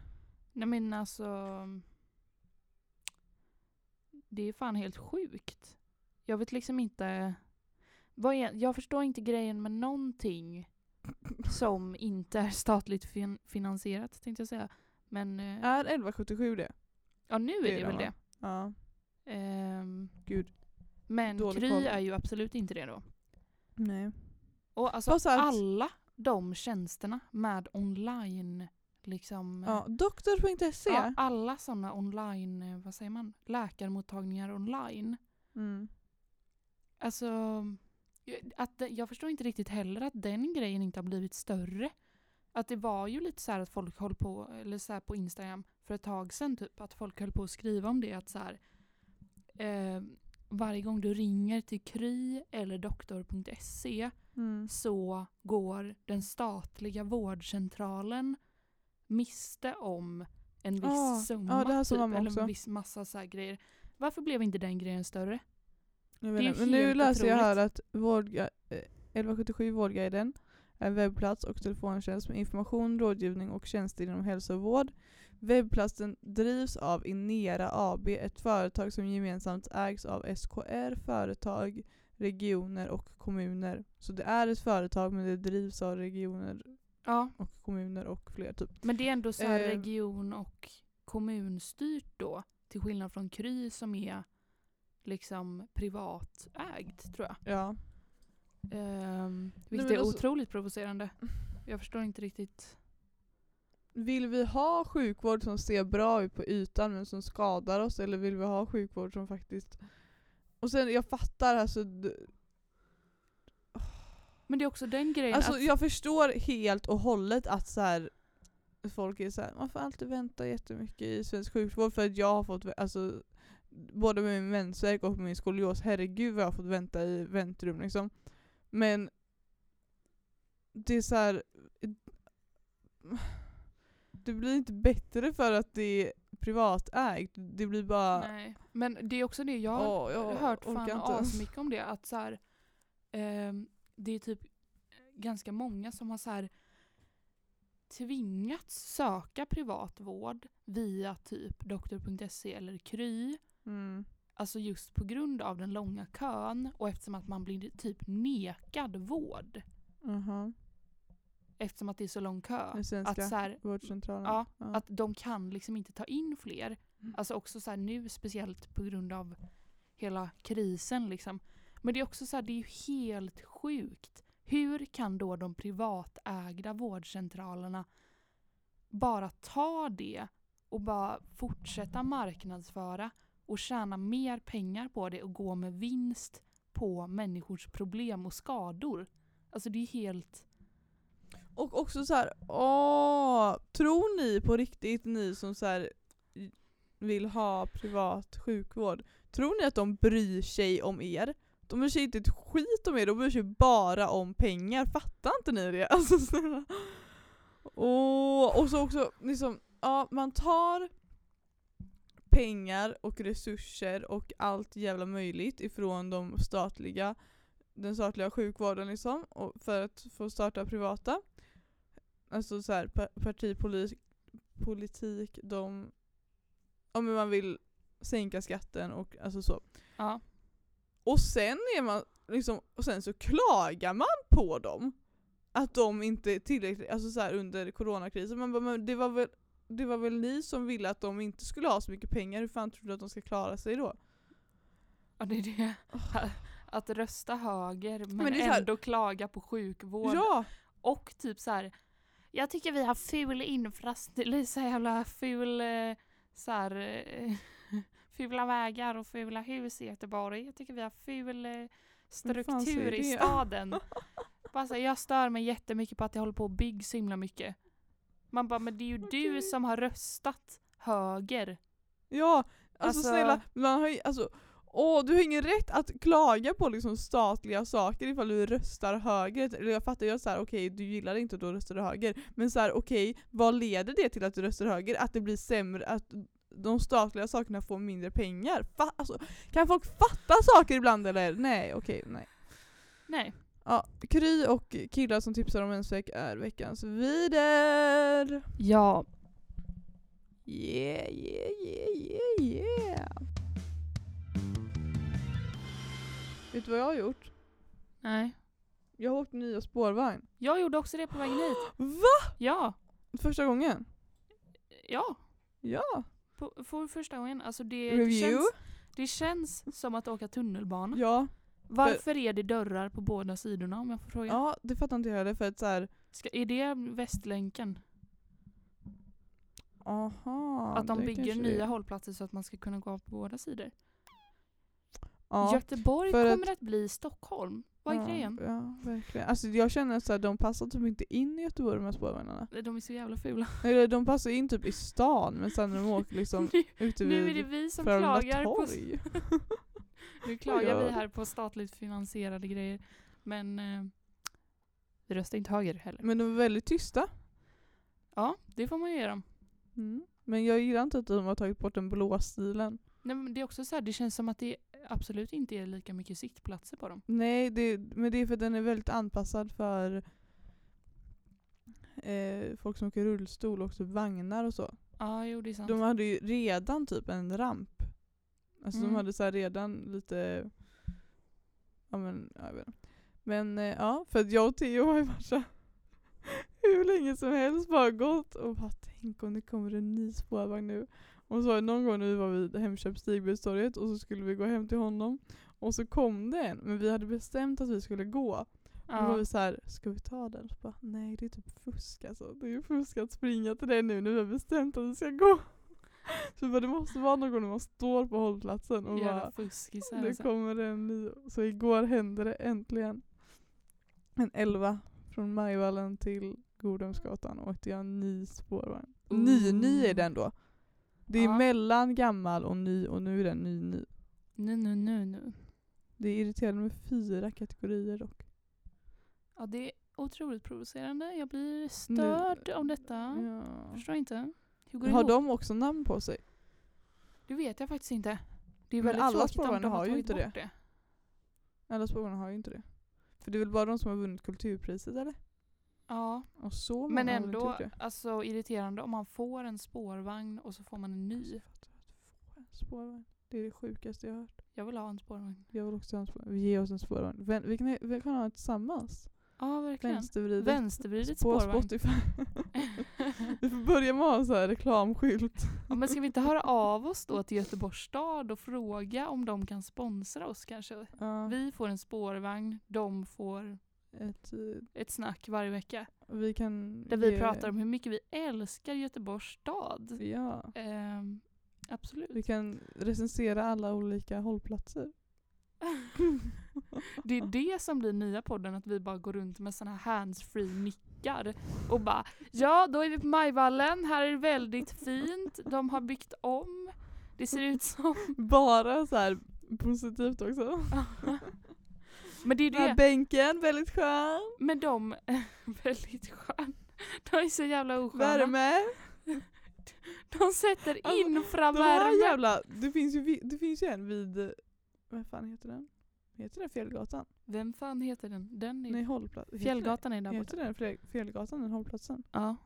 nej men alltså. Det är fan helt sjukt. Jag vet liksom inte. Vad är, jag förstår inte grejen med någonting som inte är statligt fin, finansierat tänkte jag säga. Men eh, Är 1177 det? Ja, nu är det det, väl de, det. Ja. Ehm, Gud. men Dålig Kry koll. är ju absolut inte det då. Nej. Och alltså att- alla de tjänsterna med online liksom. Ja, doktor.se. ja, alla sådana online, eh, vad säger man, läkarmottagningar online. Mm. Alltså, att, det- jag förstår inte riktigt heller att den grejen inte har blivit större. Att det var ju lite så här att folk höll på, eller så här på Instagram för ett tag sedan typ, att folk höll på att skriva om det att så här, eh, varje gång du ringer till Kry eller doktor.se Mm. så går den statliga vårdcentralen miste om en viss Ah, summa sa typ, eller en viss massa så grejer. Varför blev inte den grejen större? Jag Det är. Men nu läser jag här otroligt. att vårdga- eh, 1177 Vårdguiden en webbplats och telefontjänst med information, rådgivning och tjänster inom hälso och vård. Webbplatsen drivs av Inera AB, ett företag som gemensamt ägs av SKR, företag, regioner och kommuner. Så det är ett företag men det drivs av regioner Ja, och kommuner och fler typ. men det är ändå så Eh. region och kommunstyrt då. Till skillnad från Kry som är liksom privatägt tror jag. Ja. Ehm, vilket är alltså- otroligt provocerande. Jag förstår inte riktigt. Vill vi ha sjukvård som ser bra ut på ytan men som skadar oss eller vill vi ha sjukvård som faktiskt... Och sen jag fattar alltså... Men det är också den grejen Alltså att jag förstår helt och hållet att så här, folk är så här, man får alltid vänta jättemycket i svensk sjukvård för att jag har fått, alltså både med min mensvärk och min skolios, herregud vad jag har fått vänta i väntrum liksom. Men det är så här. det blir inte bättre för att det är privatägt, det blir bara Nej. Men det är också det jag har jag hört fan asmycket om det. Att så här, ehm, det är typ ganska många som har så här tvingats söka privat vård via typ doktor.se eller Kry. Mm. Alltså just på grund av den långa kön och eftersom att man blir typ nekad vård. Aha. Eftersom att det är så lång kö. Att, så här, vårdcentralen. ja, Ja. att de kan liksom inte ta in fler. Mm. Alltså också så här nu speciellt på grund av hela krisen liksom. Men det är också så här, det är ju helt sjukt. Hur kan då de privatägda vårdcentralerna bara ta det och bara fortsätta marknadsföra och tjäna mer pengar på det och gå med vinst på människors problem och skador? Alltså det är helt... Och också så här, åh, tror ni på riktigt, ni som så här vill ha privat sjukvård, tror ni att de bryr sig om er? De bryr sig inte ett skit om er, de bryr sig bara om pengar. Fattar inte ni det? Alltså snälla. Och, och så också, liksom, ja man tar pengar och resurser och allt jävla möjligt ifrån de statliga, den statliga sjukvården liksom, för att få starta privata. Alltså så här, pa- partipolitik, politik, de, om man vill sänka skatten och alltså så. Ja. Och sen är man liksom, och sen så klagar man på dem. Att de inte är tillräckligt, alltså så här under coronakrisen. Man bara, men det var väl det var väl ni som ville att de inte skulle ha så mycket pengar, hur fan tror du att de ska klara sig då? ja, det är det. Att rösta höger men, Men så här- ändå klaga på sjukvård. Ja! Och typ så här. Jag tycker vi har ful infrastruktur, så jävla ful eh, så här, eh, fula vägar och fula hus i Göteborg. Jag tycker vi har ful eh, struktur i staden. Bara så här, jag stör mig jättemycket på att det håller på att bygga så himla mycket. Man bara, men det är ju du Okej. som har röstat höger. Ja! Alltså, Alltså- snälla, man har ju, alltså Åh, du har ingen rätt att klaga på liksom statliga saker ifall du röstar höger. Eller jag fattar ju såhär, okej du gillar det inte då röstar du höger. Men så här, okej, vad leder det till att du röstar höger? Att det blir sämre, att de statliga sakerna får mindre pengar? Fa alltså, kan folk fatta saker ibland eller? Nej, okej, nej. Nej. Ja, Kry och killar som tipsar om mensvärk är veckans vider. Ja. Yeah, yeah, yeah, yeah, yeah. Vet du vad jag har gjort? Nej. Jag har åkt nya spårvagn. Jag gjorde också det på vägen hit. Va? Ja. Första gången? Ja. Ja. På, för första gången. Alltså det, det, känns, det känns som att åka tunnelbana. Ja. Varför är det dörrar på båda sidorna om jag får fråga? Ja, det fattar inte jag heller för att så här. Ska, är det Västlänken? aha. att de bygger nya det hållplatser så att man ska kunna gå på båda sidor? Ja. Göteborg kommer att bli Stockholm. Vad är ja, grejen? Ja, verkligen. Alltså jag känner att de passar typ inte in i Göteborg de här spårvagnarna. De är så jävla fula. Eller de passar in typ i stan men sen när de åker liksom nu, ute nu är det vid vi som klagar på. nu klagar Oj, vi här på statligt finansierade grejer. Men eh, vi röstar inte höger heller. Men de är väldigt tysta. Ja, det får man ju ge dem. Mm. Men jag gillar inte att de har tagit bort den blå stilen. Nej, men det är också så här, det känns som att det absolut inte är lika mycket sittplatser på dem. Nej, det, men det är för att den är väldigt anpassad för eh, folk som åker rullstol och typ vagnar och så. Ja, jo det är sant. De hade ju redan typ en ramp. Alltså Mm. de hade så här redan lite, ja men, ja, jag vet inte. Men eh, ja, för att jag och Theo har ju varit så hur länge som helst bara gått och bara tänk om det kommer en ny spårvagn nu. Och så någon gång när vi var vid Hemköp Stigbergstorget och så skulle vi gå hem till honom. Och så kom det en, men vi hade bestämt att vi skulle gå. Då var ja. vi så här, ska vi ta den? Så bara, nej det är typ fusk alltså. Det är ju fusk att springa till den nu när vi har bestämt att vi ska gå. Så bara, det måste vara någon gång när man står på hållplatsen och Jävla bara, fuskisar det alltså. kommer en ny. Så igår hände det äntligen. En 11 från Majvallen till Godhemsgatan åkte jag en ny spårvagn. Ny, ny är den då. Det är Ja. mellan gammal och ny och nu är den ny, ny. Nu, nu, nu, nu. Det är irriterande med fyra kategorier dock. Ja, det är otroligt provocerande. Jag blir störd av detta. Ja. Förstår inte. Hur går det Har ihop? de också namn på sig? Det vet jag faktiskt inte. Det är Men väldigt alla tråkigt om spårvagnar de har har ju tagit inte bort det. Alla spårvagnar har ju inte det. För det är väl bara de som har vunnit kulturpriset eller? Ja, Och så många men har väl inte ändå gjort det. alltså, irriterande om man får en spårvagn och så får man en ny. Alltså, spårvagn. Det är det sjukaste jag har hört. Jag vill ha en spårvagn. Jag vill också ha en spårvagn. Ge oss en spårvagn. Vi, kan, vi kan ha den tillsammans. Ja, verkligen. Vänstervridet. Vänstervridet på spårvagn. Spotify. vi får börja med att ha en sån här reklamskylt. ja, men ska vi inte höra av oss då till Göteborgs stad och fråga om de kan sponsra oss kanske? Ja, Vi får en spårvagn, de får ett, eh, ett snack varje vecka. vi kan Där vi ge- pratar om hur mycket vi älskar Göteborgs stad. Ja, Ehm, absolut. vi kan recensera alla olika hållplatser. Det är det som blir nya podden, att vi bara går runt med såna här handsfree bänkar och bara ja då är vi på Majvallen, här är det väldigt fint, de har byggt om, det ser ut som... Bara så här positivt också. Men det är Den här det, bänken, väldigt skön. men de, väldigt skön. De är så jävla osköna. Värme. De sätter Alltså, in De här jävla, det finns ju, det finns ju en vid, vad fan heter den? Heter den Fjällgatan? Vem fan heter den? Den är... Nej hållplats. heter Fjällgatan är där Heter borta. den Fjäll- Fjällgatan, den hållplatsen? Ja.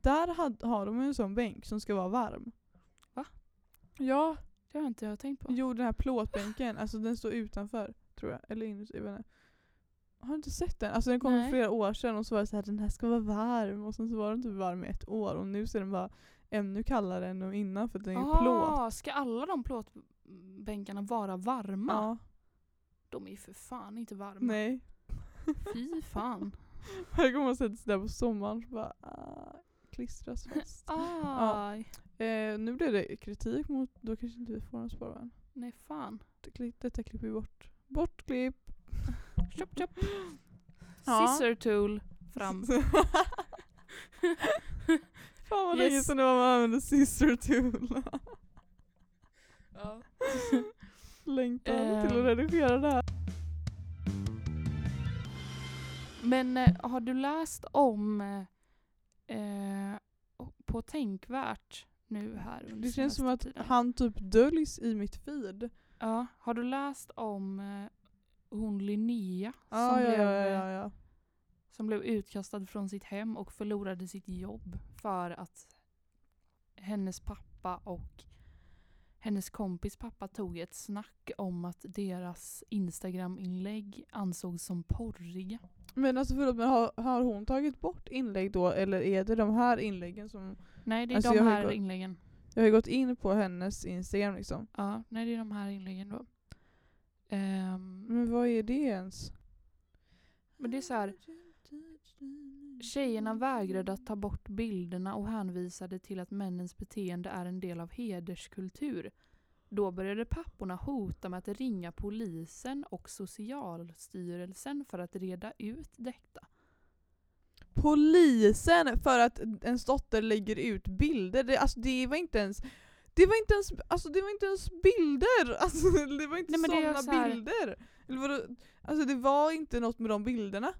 Där had, har de ju en sån bänk som ska vara varm. Va? Ja, Det har inte jag tänkt på. jo den här plåtbänken, alltså den står utanför tror jag. Eller inuti, jag vet inte. Har du inte sett den? Alltså den kom för flera år sedan och så var det så här den här ska vara varm och sen så var den typ varm i ett år och nu ser den bara ännu kallare än innan för att den är ah, plåt. ska alla de plåtbänkarna vara varma? Ja, De är ju för fan inte varma. nej. Fy fan. Varje gång man sätter sig där på sommaren så bara ah, klistras fast. Aj. Eh, nu blev det kritik mot, då kanske inte vi får en sparvagn. Nej fan. Detta klipper vi bort. Bort klipp. Chop chop. Ja. Scissor tool fram. Fan vad Yes. länge sedan det var man använde sister tool. Ja. Längtar Ehm. till att redigera det här. Men eh, har du läst om eh, på Tänkvärt nu här under Det känns som att tiden? han typ döljs i mitt feed. Ja, har du läst om eh, hon Linnea Ja, som, ja, blev, ja, eh, ja, ja. Som blev utkastad från sitt hem och förlorade sitt jobb för att hennes pappa och hennes kompis pappa tog ett snack om att deras Instagram-inlägg ansågs som porriga. Men alltså förlåt, men har, har hon tagit bort inlägg då eller är det de här inläggen som... Nej, det är Alltså, de här gått- inläggen. Jag har ju gått in på hennes Instagram liksom. Ja, nej det är de här inläggen då. Ehm, Men vad är det ens? men det är så här, tjejerna vägrade att ta bort bilderna och hänvisade till att männens beteende är en del av hederskultur. Då började papporna hota med att ringa polisen och socialstyrelsen för att reda ut detta. Polisen för att ens dotter lägger ut bilder. Det, alltså det var inte ens det var inte ens, alltså det var inte ens bilder! Alltså det var inte sådana så bilder! Eller vadå? Alltså det var inte något med de bilderna.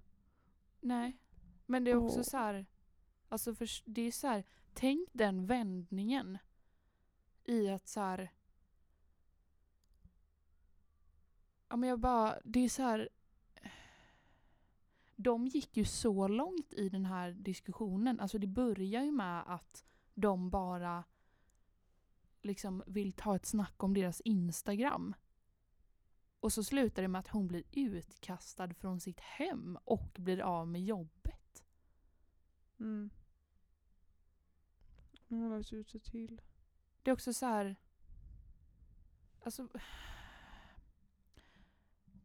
Nej, men det är också Åh. så här, alltså för, det är så här, tänk den vändningen i att så här, ja men jag bara, det är så här, de gick ju så långt i den här diskussionen, alltså det börjar ju med att de bara liksom vill ta ett snack om deras Instagram. Och så slutar det med att hon blir utkastad från sitt hem och blir av med jobbet. Mm. Hon har ut sig till. Det är också så här... Alltså...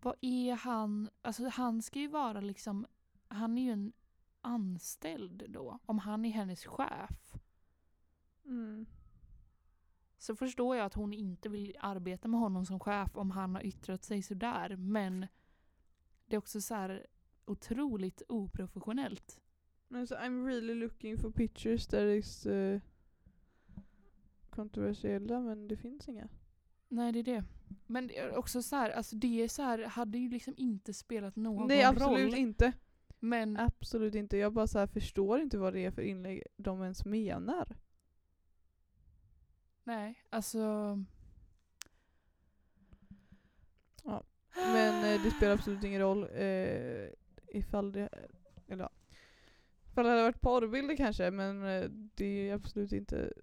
Vad är han? Alltså han ska ju vara liksom... Han är ju en anställd då. Om han är hennes chef. Mm. Så förstår jag att hon inte vill arbeta med honom som chef om han har yttrat sig sådär. Men det är också så här otroligt oprofessionellt. Men så I'm really looking for pictures that is uh, kontroversiella men det finns inga. Nej, det är det. Men det är också så här, alltså det är så här, hade ju liksom inte spelat någon Nej absolut roll. inte. Men Absolut inte. Jag bara så här förstår inte vad det är för inlägg de ens menar. nej, alltså... Men eh, det spelar absolut ingen roll eh, ifall det eller ja. Ifall det hade varit porrbilder kanske men eh, det är absolut inte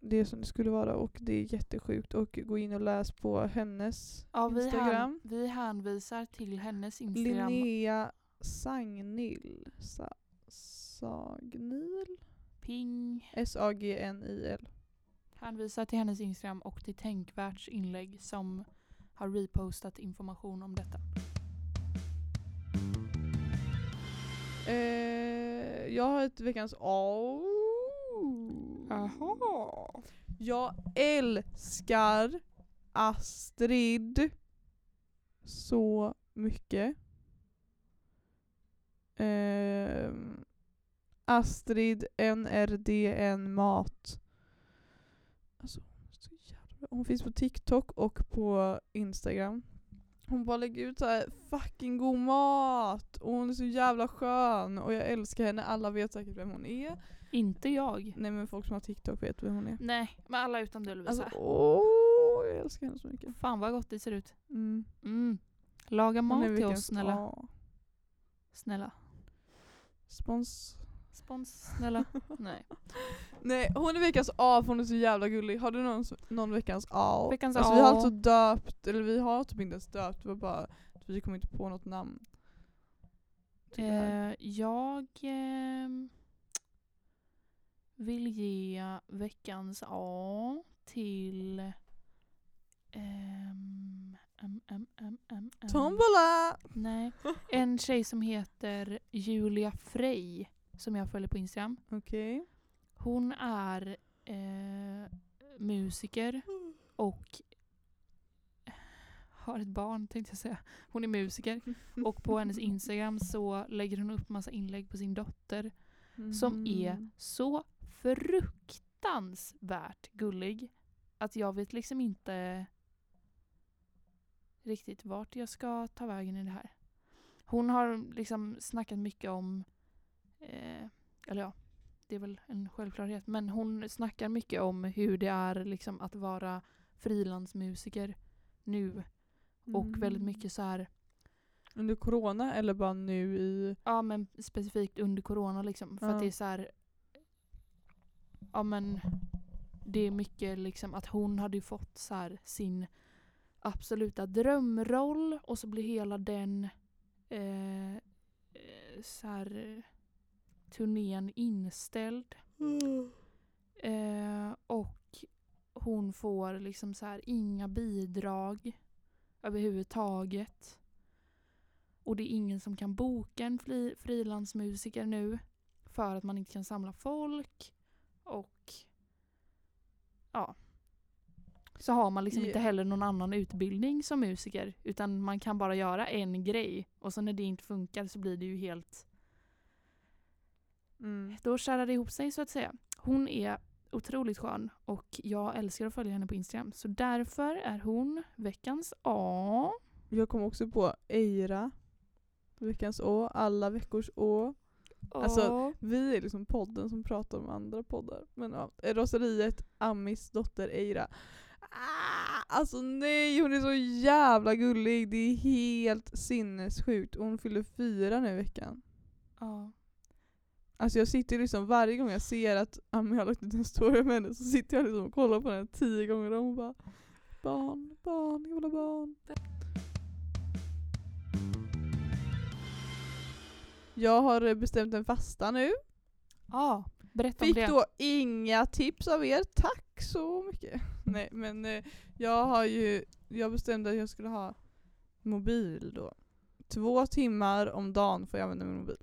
det som det skulle vara och det är jättesjukt och gå in och läs på hennes Ja, vi, Instagram. hän, vi hänvisar till hennes Instagram. Linnea Sagnil. Sa, Sagnil? Ping. S-A-G-N-I-L. Hänvisar till hennes Instagram och till Tänkvärts inlägg som har repostat information om detta. Eh, jag har ett veckans oh. Jag älskar Astrid så mycket. Ehm, Astrid NRDN Mat. Alltså, bra. Hon finns på TikTok och på Instagram. Hon bara lägger ut så här fucking god mat och hon är så jävla skön och jag älskar henne. Alla vet säkert vem hon är. Inte jag. Nej men folk som har TikTok vet vem hon är. Nej, men alla utom du Lovisa. Alltså åh, jag älskar henne så mycket. Fan vad gott det ser ut. Mm. Mm. Laga mat till oss snälla. ja. Snälla. Spons. Spons, snälla. Nej. Nej hon är veckans A för hon är så jävla gullig. Har du någon, någon veckans A? Veckans alltså, A. Vi har alltså döpt, eller vi har typ inte ens döpt, det var bara att vi kom inte på något namn. Tyvärr. Eh, jag ehm, vill ge veckans A till ehm. Tombola! Nej. En tjej som heter Julia Frey som jag följer på Instagram. Okej. Hon är eh, musiker och har ett barn tänkte jag säga. Hon är musiker och på hennes Instagram så lägger hon upp massa inlägg på sin dotter som är Mm. så fruktansvärt gullig att jag vet liksom inte riktigt vart jag ska ta vägen i det här. Hon har liksom snackat mycket om, eh, eller ja, det är väl en självklarhet, men hon snackar mycket om hur det är liksom att vara frilansmusiker nu och Mm. väldigt mycket så här Under corona eller bara nu i... Ja men specifikt under corona liksom. För Ja. att det är så här. Ja men. Det är mycket liksom att hon hade ju fått så här sin absoluta drömroll och så blir hela den eh, eh, så här turnén inställd. Eh, och hon får liksom så här inga bidrag överhuvudtaget. Och det är ingen som kan boka en fri, frilansmusiker nu för att man inte kan samla folk. Och ja. Så har man liksom inte heller någon annan utbildning som musiker. Utan man kan bara göra en grej. Och så när det inte funkar så blir det ju helt Mm. då kärar det ihop sig så att säga. Hon är otroligt skön och jag älskar att följa henne på Instagram. Så därför är hon veckans A. Jag kom också på Eira. Veckans Å, alla veckors Å. Alltså, Vi är liksom podden som pratar om andra poddar. Men ja, Roseriet, Amis dotter Eira. Ah, alltså nej, hon är så jävla gullig. Det är helt sinnessjukt. Hon fyller fyra nu i veckan. ja. Alltså jag sitter liksom varje gång jag ser att Ami har lagt ut en story med henne så sitter jag liksom och kollar på den tio gånger om och bara Barn, barn, ha barn. Jag har bestämt en fasta nu. ja, berätta om Fick det. då inga tips av er, tack så mycket. Nej men eh, jag har ju, jag bestämde att jag skulle ha mobil då. Två timmar om dagen får jag använda min mobil.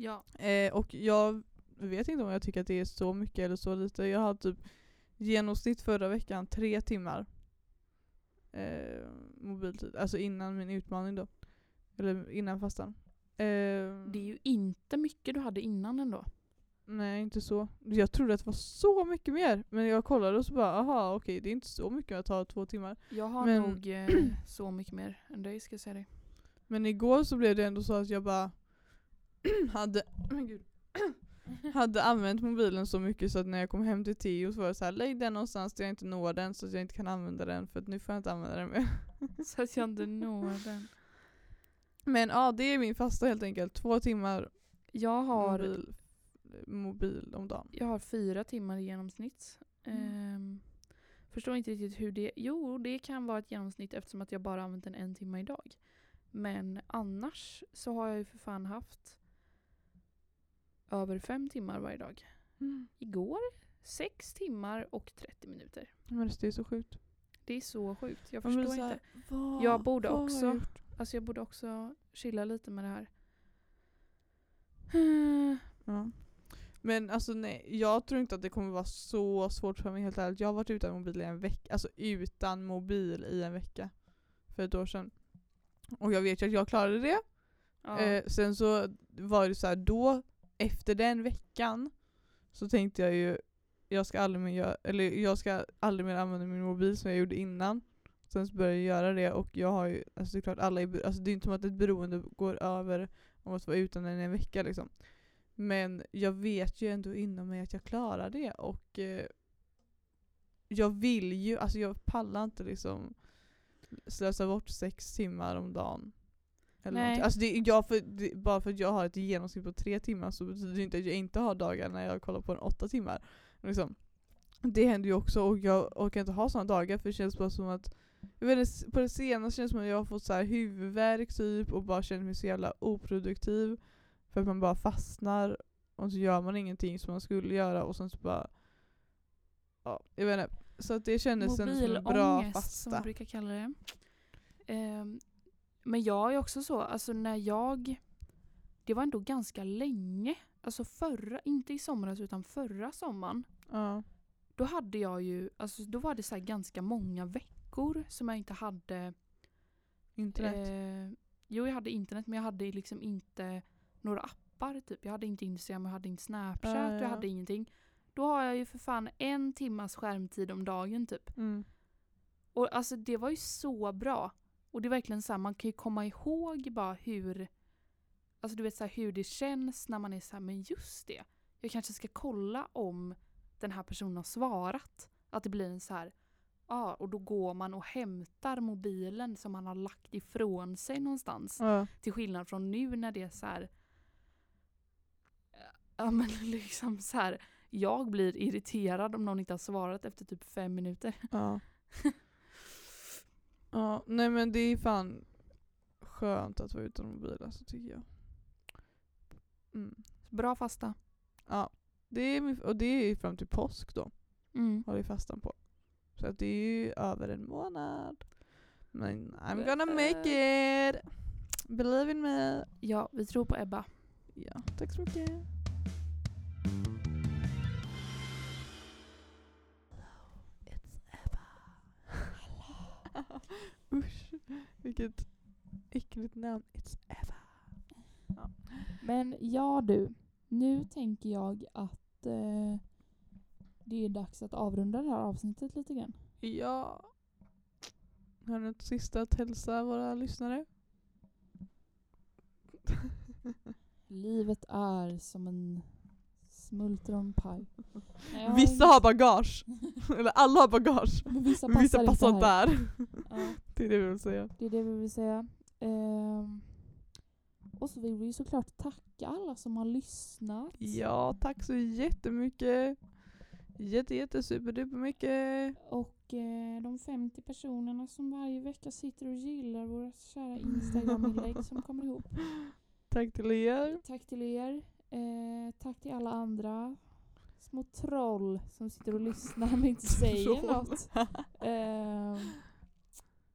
Ja. Eh, och jag vet inte om jag tycker att det är så mycket eller så lite. Jag hade typ genomsnitt förra veckan tre timmar eh, mobiltid. Alltså innan min utmaning då. Eller innan fastan. Eh, Det är ju inte mycket du hade innan ändå. Nej inte så. Jag trodde att det var så mycket mer. Men jag kollade och så bara aha okej det är inte så mycket att ta två timmar. Jag har Men- nog eh, så mycket mer än dig ska jag säga dig. Men igår så blev det ändå så att jag bara hade, hade använt mobilen så mycket så att när jag kom hem till Theo så var det så här, lägg den någonstans där jag inte når den så att jag inte kan använda den för att nu får jag inte använda den mer. Så att jag inte når den. Men ja, det är min fasta helt enkelt. Två timmar Jag har, mobil, mobil om dagen. jag har fyra timmar i genomsnitt. Mm. Ehm, förstår inte riktigt hur det... Jo, det kan vara ett genomsnitt eftersom att jag bara använt den en timme idag. Men annars så har jag ju för fan haft över fem timmar varje dag. Igår sex timmar och 30 minuter. Men det är så sjukt. Det är så sjukt. Jag förstår här, inte. vad- Jag borde också- jag? Alltså jag borde också chilla lite med det här. Ja. Men alltså nej, jag tror inte att det kommer vara så svårt för mig helt ärligt. Jag har varit utan mobil i en vecka, alltså utan mobil i en vecka. För ett år sedan. Och jag vet ju att jag klarade det. Ja. Eh, sen så var det så här, då efter den veckan så tänkte jag ju jag ska aldrig mer, göra, eller jag ska aldrig mer använda min mobil som jag gjorde innan. Sen så började jag göra det och jag har ju, alltså det är klart alla är, alltså det är inte som att ett beroende går över om att vara utan den i en vecka liksom. Men jag vet ju ändå inom mig att jag klarar det och eh, jag vill ju, alltså jag pallar inte liksom slösa bort sex timmar om dagen. Eller Nej. alltså det, jag för, det, bara för att jag har ett genomsnitt på tre timmar så betyder det inte att jag inte har dagar när jag kollar på en åtta timmar. Liksom. Det händer ju också och jag orkar inte ha sådana dagar för det känns bara som att jag vet inte, på det senaste känns det som att jag har fått så här huvudvärk typ och bara känner mig så jävla oproduktiv. För att man bara fastnar och så gör man ingenting som man skulle göra och sen så bara Ja, jag vet inte. Så att det kändes en bra Mobilångest som vi fasta. brukar kalla det. Ehm, men jag är också så, alltså när jag, det var ändå ganska länge, alltså förra, inte i somras utan förra sommaren. Ja. Då hade jag ju, alltså då var det så här ganska många veckor som jag inte hade Internet. Eh, jo, jag hade internet men jag hade liksom inte några appar. Typ. Jag hade inte Instagram, jag hade inte Snapchat, Ja, ja. jag hade ingenting. Då har jag ju för fan en timmas skärmtid om dagen typ. Mm. Och alltså det var ju så bra. Och det är verkligen så här, man kan ju komma ihåg bara hur Alltså du vet så här, hur det känns när man är så här, men just det. Jag kanske ska kolla om den här personen har svarat. Att det blir en så här, ja och då går man och hämtar mobilen som man har lagt ifrån sig någonstans. Ja. Till skillnad från nu när det är så här. Ja men liksom så här. Jag blir irriterad om någon inte har svarat efter typ fem minuter. Ja. ja, nej men det är fan skönt att vara utan mobil alltså tycker jag. Mm. Bra fasta. Ja, det är, och det är fram till påsk då, Mm. har vi fastan på. Så att det är ju över en månad. Men I'm gonna make it! Believe in me! Ja, vi tror på Ebba. Ja, tack så mycket. Usch, vilket äckligt namn. It's Eva. Men ja du, nu tänker jag att eh, det är dags att avrunda det här avsnittet lite grann. Ja. Har du något sista att hälsa våra lyssnare? Livet är som en smultronpaj. Nej, Vissa har bagage. Eller alla har bagage. Men vissa passar, Vissa passar inte här. där. Ja, Det är det vi vill säga. det är det vi vill säga. Ehm, och så vill vi ju såklart tacka alla som har lyssnat. Ja, tack så jättemycket. Jätte, jätte, superduper mycket. Och eh, de 50 personerna som varje vecka sitter och gillar våra kära Instagram-inlägg som kommer ihop. Tack till er. Tack till er. Eh, tack till alla andra små troll som sitter och lyssnar men inte säger något. Eh,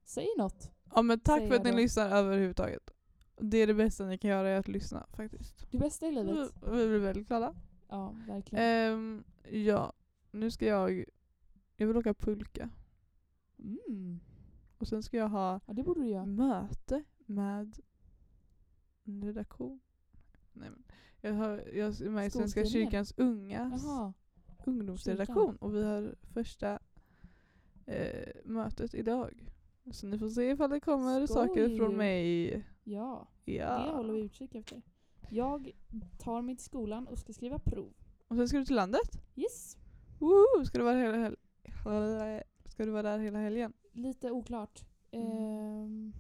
säg något. Ja men tack Säger för att ni då. lyssnar överhuvudtaget. Det är det bästa ni kan göra är att lyssna faktiskt. Det bästa i Vi, livet. vi blir väldigt glada. Ja, verkligen. Ehm, ja, nu ska jag... Jag vill åka pulka. Mm. Och sen ska jag ha Ja, det borde du göra. möte med en redaktion. Nej, men jag, har, jag är med i Svenska kyrkans ungas Jaha. ungdomsredaktion och vi har första eh, mötet idag. Så ni får se ifall det kommer Skoj. saker från mig. Ja, Ja. det håller vi utkik efter. Jag tar mig till skolan och ska skriva prov. Och sen ska du till landet. Yes. Woho! Ska du vara, hela hel- ska du vara där hela helgen? Lite oklart. Mm. Ehm,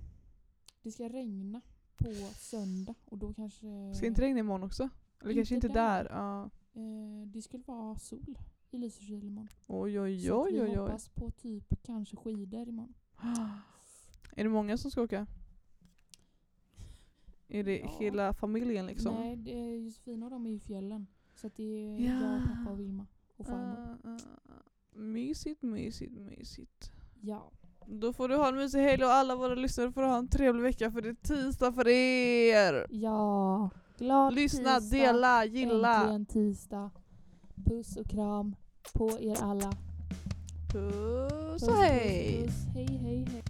det ska regna på söndag och då kanske... Ska inte regna imorgon också? Eller kanske Inte inte där? där. Ja. Eh, det skulle vara sol i Lysekil imorgon. Oj oj Så oj vi oj oj. hoppas på typ kanske skidor imorgon. Är det många som ska åka? Är det Ja. hela familjen liksom? Nej, det är Josefina och de är i fjällen. Så det är Ja. jag, pappa och Vilma och farmor. Ah, ah. mysigt, mysigt, mysigt. Ja. Då får du ha en mysig helg och alla våra lyssnare får ha en trevlig vecka för det är tisdag för er. Ja. Glad Lyssna, tisdag. dela, gilla. Äntligen tisdag. Puss och kram på er alla. Puss och hej! Puss, puss.